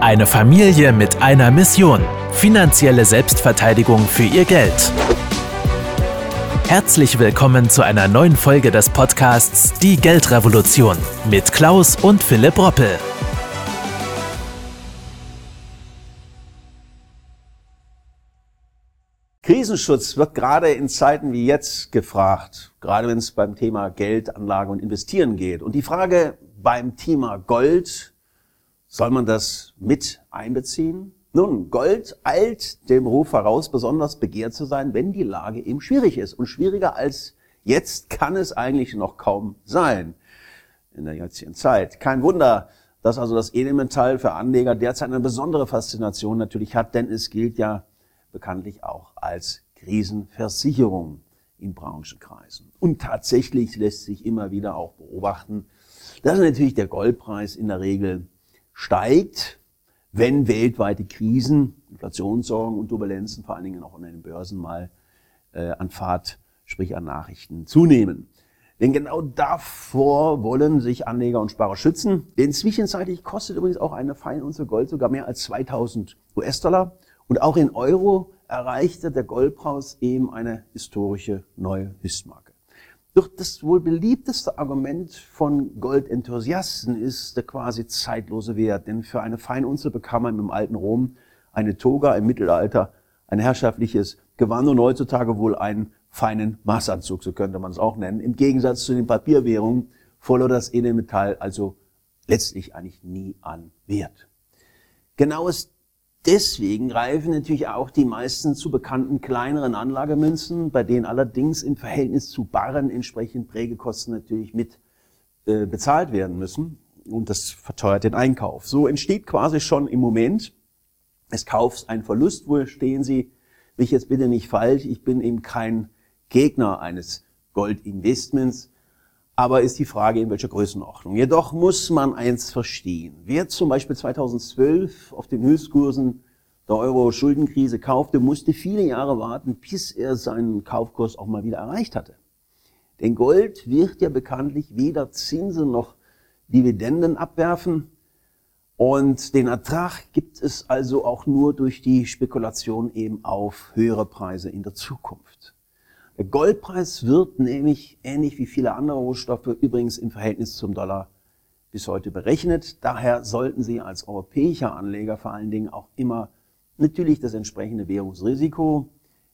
Eine Familie mit einer Mission. Finanzielle Selbstverteidigung für ihr Geld. Herzlich willkommen zu einer neuen Folge des Podcasts Die Geldrevolution mit Klaus und Philipp Roppel. Krisenschutz wird gerade in Zeiten wie jetzt gefragt, gerade wenn es beim Thema Geld, Anlage und Investieren geht. Und die Frage beim Thema Gold, soll man das mit einbeziehen? Nun, Gold eilt dem Ruf heraus, besonders begehrt zu sein, wenn die Lage eben schwierig ist. Und schwieriger als jetzt kann es eigentlich noch kaum sein in der jetzigen Zeit. Kein Wunder, dass also das Edelmetall für Anleger derzeit eine besondere Faszination natürlich hat, denn es gilt ja bekanntlich auch als Krisenversicherung in Branchenkreisen. Und tatsächlich lässt sich immer wieder auch beobachten, dass natürlich der Goldpreis in der Regel steigt, wenn weltweite Krisen, Inflationssorgen und Turbulenzen, vor allen Dingen auch an den Börsen mal äh, an Fahrt, sprich an Nachrichten zunehmen. Denn genau davor wollen sich Anleger und Sparer schützen. Denn zwischenzeitlich kostet übrigens auch eine Feinunze Gold sogar mehr als 2000 US-Dollar. Und auch in Euro erreichte der Goldpreis eben eine historische neue Höchstmarke. Doch das wohl beliebteste Argument von Goldenthusiasten ist der quasi zeitlose Wert. Denn für eine Feinunze bekam man im alten Rom eine Toga, im Mittelalter ein herrschaftliches Gewand und heutzutage wohl einen feinen Maßanzug, so könnte man es auch nennen. Im Gegensatz zu den Papierwährungen verlor das Edelmetall also letztlich eigentlich nie an Wert. Genau ist Deswegen greifen natürlich auch die meisten zu bekannten kleineren Anlagemünzen, bei denen allerdings im Verhältnis zu Barren entsprechend Prägekosten natürlich mit äh, bezahlt werden müssen. Und das verteuert den Einkauf. So entsteht quasi schon im Moment des Kaufs ein Verlust. Wo stehen Sie? Mich jetzt bitte nicht falsch. Ich bin eben kein Gegner eines Goldinvestments. Aber ist die Frage, in welcher Größenordnung. Jedoch muss man eins verstehen. Wer zum Beispiel 2012 auf den Höchstkursen der Euro-Schuldenkrise kaufte, musste viele Jahre warten, bis er seinen Kaufkurs auch mal wieder erreicht hatte. Denn Gold wird ja bekanntlich weder Zinsen noch Dividenden abwerfen. Und den Ertrag gibt es also auch nur durch die Spekulation eben auf höhere Preise in der Zukunft. Der Goldpreis wird nämlich ähnlich wie viele andere Rohstoffe übrigens im Verhältnis zum Dollar bis heute berechnet. Daher sollten Sie als europäischer Anleger vor allen Dingen auch immer natürlich das entsprechende Währungsrisiko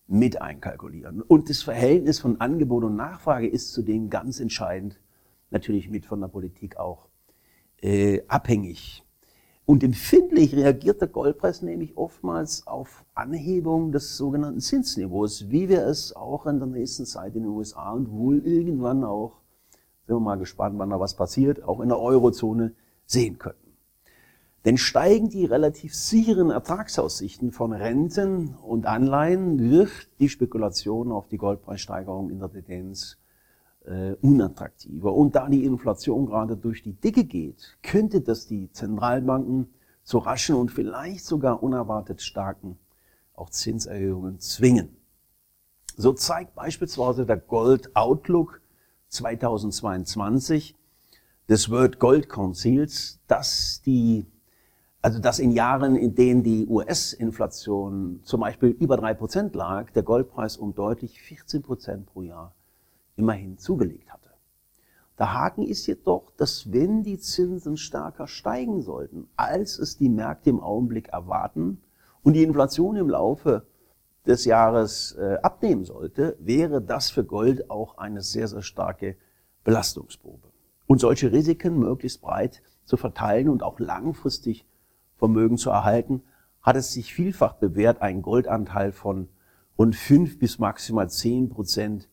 mit einkalkulieren. Und das Verhältnis von Angebot und Nachfrage ist zudem ganz entscheidend, natürlich mit von der Politik auch äh, abhängig. Und empfindlich reagiert der Goldpreis nämlich oftmals auf Anhebung des sogenannten Zinsniveaus, wie wir es auch in der nächsten Zeit in den USA und wohl irgendwann auch, sind wir mal gespannt, wann da was passiert, auch in der Eurozone sehen könnten. Denn steigen die relativ sicheren Ertragsaussichten von Renten und Anleihen, wird die Spekulation auf die Goldpreissteigerung in der Tendenz äh, unattraktiver. Und da die Inflation gerade durch die Dicke geht, könnte das die Zentralbanken zu raschen und vielleicht sogar unerwartet starken auch Zinserhöhungen zwingen. So zeigt beispielsweise der Gold Outlook 2022 des World Gold Councils, dass die also dass in Jahren, in denen die US-Inflation zum Beispiel über drei Prozent lag, der Goldpreis um deutlich 14 Prozent pro Jahr immerhin zugelegt hatte. Der Haken ist jedoch, dass wenn die Zinsen stärker steigen sollten, als es die Märkte im Augenblick erwarten und die Inflation im Laufe des Jahres äh, abnehmen sollte, wäre das für Gold auch eine sehr, sehr starke Belastungsprobe. Und solche Risiken möglichst breit zu verteilen und auch langfristig Vermögen zu erhalten, hat es sich vielfach bewährt, einen Goldanteil von rund fünf bis maximal zehn Prozent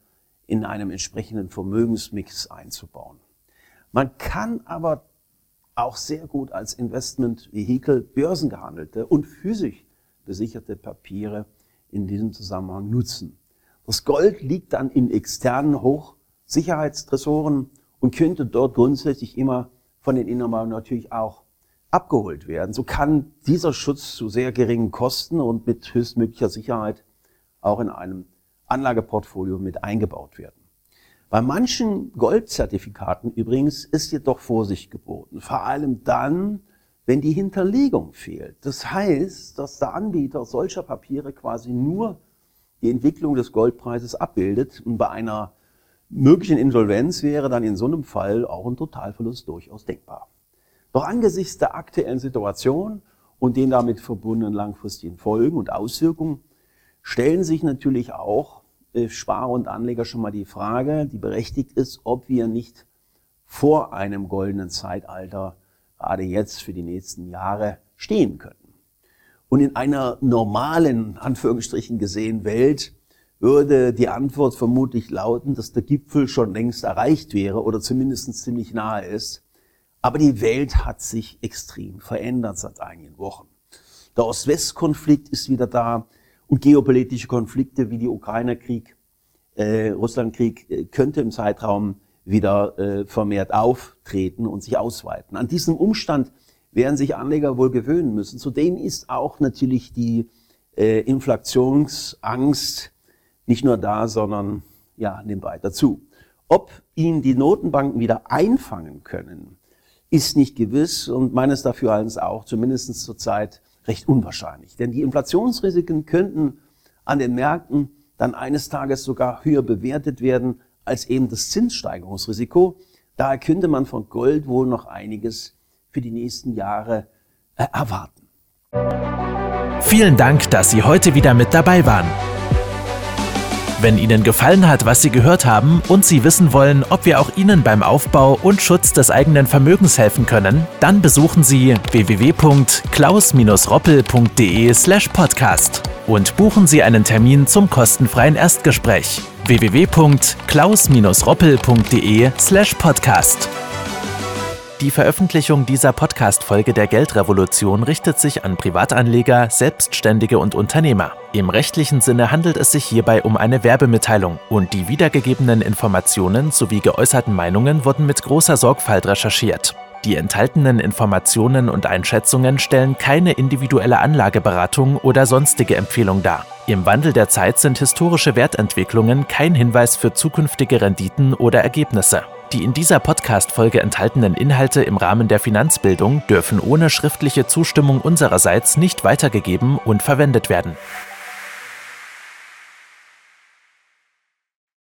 in einem entsprechenden Vermögensmix einzubauen. Man kann aber auch sehr gut als Investmentvehikel börsengehandelte und physisch besicherte Papiere in diesem Zusammenhang nutzen. Das Gold liegt dann in externen Hochsicherheitstresoren und könnte dort grundsätzlich immer von den Inhabern natürlich auch abgeholt werden. So kann dieser Schutz zu sehr geringen Kosten und mit höchstmöglicher Sicherheit auch in einem Anlageportfolio mit eingebaut werden. Bei manchen Goldzertifikaten übrigens ist jedoch Vorsicht geboten. Vor allem dann, wenn die Hinterlegung fehlt. Das heißt, dass der Anbieter solcher Papiere quasi nur die Entwicklung des Goldpreises abbildet und bei einer möglichen Insolvenz wäre dann in so einem Fall auch ein Totalverlust durchaus denkbar. Doch angesichts der aktuellen Situation und den damit verbundenen langfristigen Folgen und Auswirkungen stellen sich natürlich auch Sparer und Anleger schon mal die Frage, die berechtigt ist, ob wir nicht vor einem goldenen Zeitalter gerade jetzt für die nächsten Jahre stehen könnten. Und in einer normalen, Anführungsstrichen gesehen, Welt würde die Antwort vermutlich lauten, dass der Gipfel schon längst erreicht wäre oder zumindest ziemlich nahe ist. Aber die Welt hat sich extrem verändert seit einigen Wochen. Der Ost-West-Konflikt ist wieder da und geopolitische Konflikte wie die Ukraine-Krieg, äh, Russland-Krieg äh, könnte im Zeitraum wieder äh, vermehrt auftreten und sich ausweiten. An diesem Umstand werden sich Anleger wohl gewöhnen müssen. Zudem ist auch natürlich die äh, Inflationsangst nicht nur da, sondern ja, nimmt weiter zu. Ob ihn die Notenbanken wieder einfangen können, ist nicht gewiss und meines Dafürhaltens auch, zumindest zurzeit, recht unwahrscheinlich. Denn die Inflationsrisiken könnten an den Märkten dann eines Tages sogar höher bewertet werden als eben das Zinssteigerungsrisiko. Daher könnte man von Gold wohl noch einiges für die nächsten Jahre äh, erwarten. Vielen Dank, dass Sie heute wieder mit dabei waren. Wenn Ihnen gefallen hat, was Sie gehört haben und Sie wissen wollen, ob wir auch Ihnen beim Aufbau und Schutz des eigenen Vermögens helfen können, dann besuchen Sie www.klaus-roppel.de/podcast und buchen Sie einen Termin zum kostenfreien Erstgespräch www.klaus-roppel.de/podcast. Die Veröffentlichung dieser Podcast-Folge der Geldrevolution richtet sich an Privatanleger, Selbstständige und Unternehmer. Im rechtlichen Sinne handelt es sich hierbei um eine Werbemitteilung und die wiedergegebenen Informationen sowie geäußerten Meinungen wurden mit großer Sorgfalt recherchiert. Die enthaltenen Informationen und Einschätzungen stellen keine individuelle Anlageberatung oder sonstige Empfehlung dar. Im Wandel der Zeit sind historische Wertentwicklungen kein Hinweis für zukünftige Renditen oder Ergebnisse. Die in dieser Podcast-Folge enthaltenen Inhalte im Rahmen der Finanzbildung dürfen ohne schriftliche Zustimmung unsererseits nicht weitergegeben und verwendet werden.